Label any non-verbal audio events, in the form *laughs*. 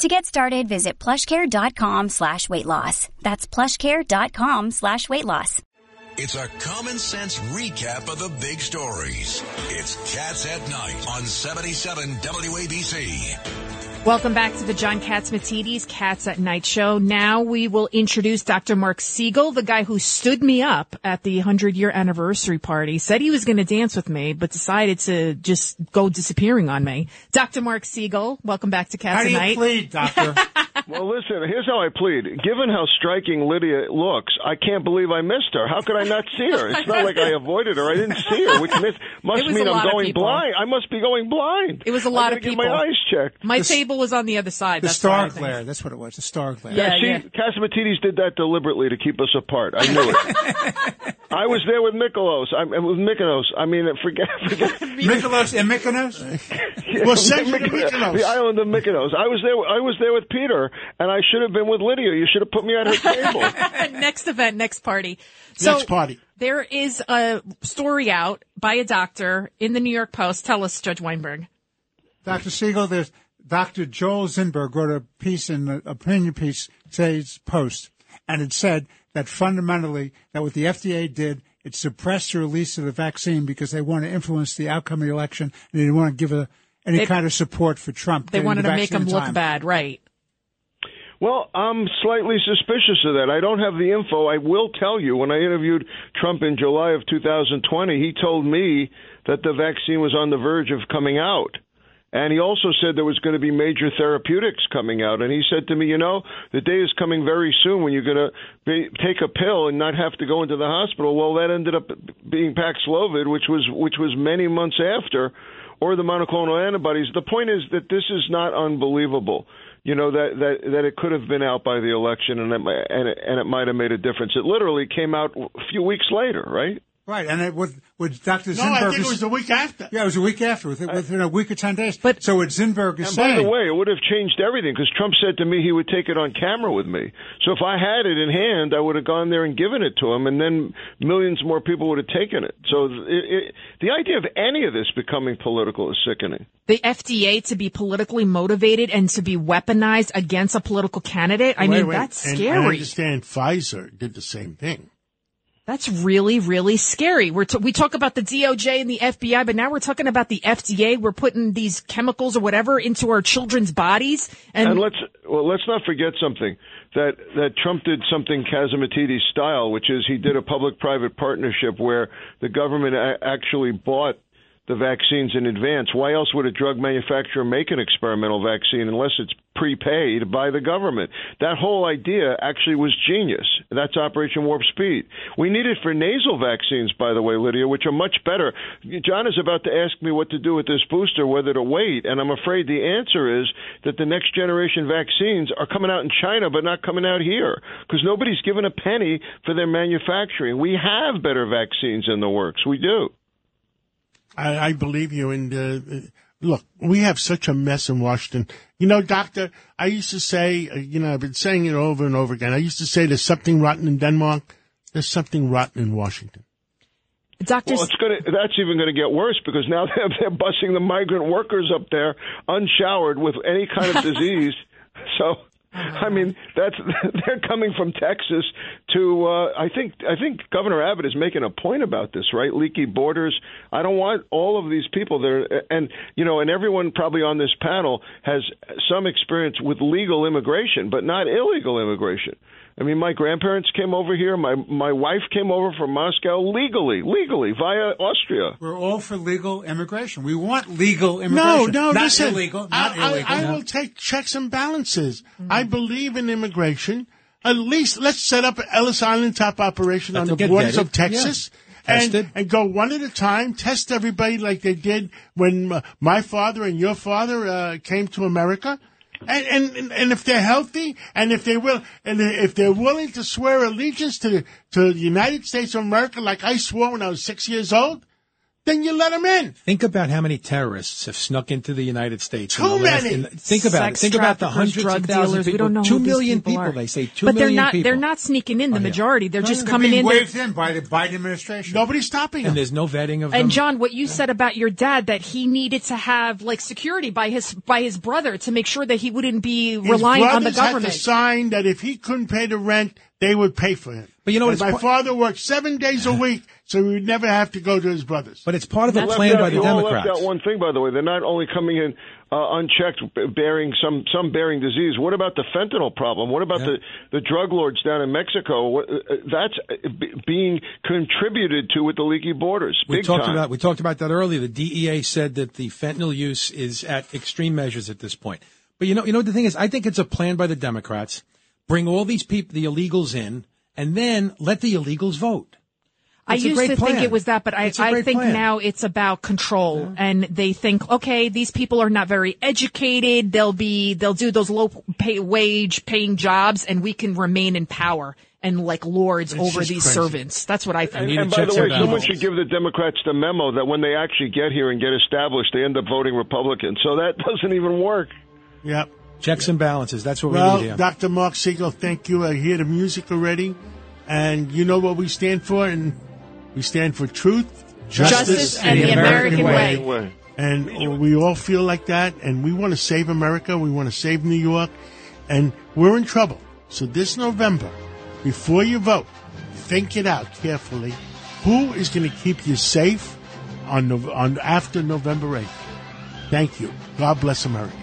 To get started, visit plushcare.com slash weight loss. That's plushcare.com slash weight loss. It's a common sense recap of the big stories. It's Cats at Night on 77 WABC. Welcome back to the John Catsimatidis Cats at Night show. Now we will introduce Dr. Marc Siegel, the guy who stood me up at the 100 year anniversary party, said he was going to dance with me, but decided to just go disappearing on me. Dr. Marc Siegel, welcome back to Cats How at do you Night. plead, doctor? *laughs* Well, listen, here's how I plead. Given how striking Lydia looks, I can't believe I missed her. How could I not see her? It's not like I avoided her. I didn't see her, which miss, must mean I'm going blind. I must be going blind. It was a lot gotta of get people. my eyes checked. My table was on the other side. the That's star why think. glare. That's what it was. The star glare. Yeah, See, yeah. Catsimatidis did that deliberately to keep us apart. I knew it. *laughs* I was there with Mykonos. I, with Mykonos. I mean, forget, forget *laughs* Mykonos and Mykonos? Well, send me Mykonos, Mykonos. the island of Mykonos. I was there. I was there with Peter, and I should have been with Lydia. You should have put me at her table. *laughs* next event, next party. So Next party. There is a story out by a doctor in the New York Post. Tell us, Judge Weinberg. Dr. Siegel, there's Dr. Joel Zinberg wrote a piece in the opinion piece, today's Post, and it said that fundamentally that what the FDA did, it suppressed the release of the vaccine because they want to influence the outcome of the election and they didn't want to give a, any They- kind of support for Trump. They wanted the to make him look bad, right? Well, I'm slightly suspicious of that. I don't have the info. I will tell you, when I interviewed Trump in July of 2020, he told me that the vaccine was on the verge of coming out. And he also said there was going to be major therapeutics coming out. And he said to me, you know, the day is coming very soon when you're going to be, take a pill and not have to go into the hospital. Well, that ended up being Paxlovid, which was which was many months after, or the monoclonal antibodies. The point is that this is not unbelievable. You know that that that it could have been out by the election, and it and it, and it might have made a difference. It literally came out a few weeks later, right? Right, and it, with, with Dr. No, Zinberg I think it was a week after. Yeah, it was a week after, within, within a week or 10 days. But- so what Zinberg is And saying. by the way, it would have changed everything because Trump said to me he would take it on camera with me. So if I had it in hand, I would have gone there and given it to him, and then millions more people would have taken it. So it, it, the idea of any of this becoming political is sickening. The FDA to be politically motivated and to be weaponized against a political candidate. I Wait, mean, wait. that's And I scary. understand Pfizer did the same thing. That's really, really scary. We're t- we talk about the DOJ and the FBI, but now we're talking about the FDA. We're putting these chemicals or whatever into our children's bodies, and, And let's well, let's not forget something that that Trump did something Catsimatidis style, which is he did a public-private partnership where the government a- actually bought the vaccines in advance. Why else would a drug manufacturer make an experimental vaccine unless it's prepaid by the government? That whole idea actually was genius. That's Operation Warp Speed. We need it for nasal vaccines, by the way, Lydia, which are much better. John is about to ask me what to do with this booster, whether to wait, and I'm afraid the answer is that the next generation vaccines are coming out in China, but not coming out here because nobody's given a penny for their manufacturing. We have better vaccines in the works. We do. I, I believe you. And uh, look, we have such a mess in Washington. You know, Doctor, I used to say, uh, you know, I've been saying it over and over again. I used to say there's something rotten in Denmark. There's something rotten in Washington. Doctor, Well, it's gonna. That's even going to get worse because now *laughs* they're, they're busing the migrant workers up there unshowered with any kind of *laughs* disease. So, I mean, that's *laughs* they're coming from Texas to. Uh, I think I think Governor Abbott is making a point about this, right? Leaky borders. I don't want all of these people there, and you know, and everyone probably on this panel has some experience with legal immigration, but not illegal immigration. I mean, my grandparents came over here. My my wife came over from Moscow legally, legally via Austria. We're all for legal immigration. We want legal immigration. no, not listen. illegal. Not I, I- illegal. I, no. will take checks and balances. I believe in immigration. At least let's set up an Ellis Island top operation Let on the borders of Texas. Yeah. And, and go one at a time, test everybody like they did when uh, my father and your father uh, came to America. And, and and if they're healthy, and if they will, and if they're willing to swear allegiance to to the United States of America, like I swore when I was six years old, then you let them in. Think about how many terrorists have snuck into the United States. in Too the last- many. in- think about Sex it. Think about the traffickers, hundreds drug of thousands dealers. of We people. don't know Two who these million people people. They say two but they're not. people. They're not sneaking in. The Oh, yeah. majority. They're just They're coming being in. They're- waved in by the Biden administration. Nobody's stopping them. And there's no vetting of them. And John, what you said about your dad that he needed to have like security by his by his brother to make sure that he wouldn't be His relying on the brothers had government. to sign that if he couldn't pay the rent, they would pay for him. But you know what, my part- father worked seven days a week, so he would never have to go to his brothers. but it's part of the left plan out- by the you all Democrats. left out one thing, by the way. They're not only coming in uh, unchecked, bearing some some bearing disease. What about the fentanyl problem? What about Yeah. the the drug lords down in Mexico? What, uh, uh, that's uh, b- being contributed to with the leaky borders. We Big talked time. about we talked about that earlier. The DEA said that the fentanyl use is at extreme measures at this point. But you know, you know what the thing is, I think it's a plan by the Democrats. Bring all these people, the illegals, in, and then let the illegals vote. I It's a used great to think it was that, but I, It's a I great think plan. now it's about control. And they think, okay, these people are not very educated. They'll be, they'll do those low pay, wage paying jobs and we can remain in power and like lords It's over these crazy. servants. That's what I think. And, need and by the way, some someone balances. should give the Democrats the memo that when they actually get here and get established, they end up voting Republican. So that *laughs* doesn't even work. Yep. Checks and balances. That's what we Well, need here. Dr. Marc Siegel, thank you. I hear the music already. And you know what we stand for? And we stand for truth, justice, Justice and the American way. Anyway. And we all feel like that. And we want to save America. We want to save New York. And we're in trouble. So this November, before you vote, think it out carefully. Who is going to keep you safe on, on after November 8th? Thank you. God bless America.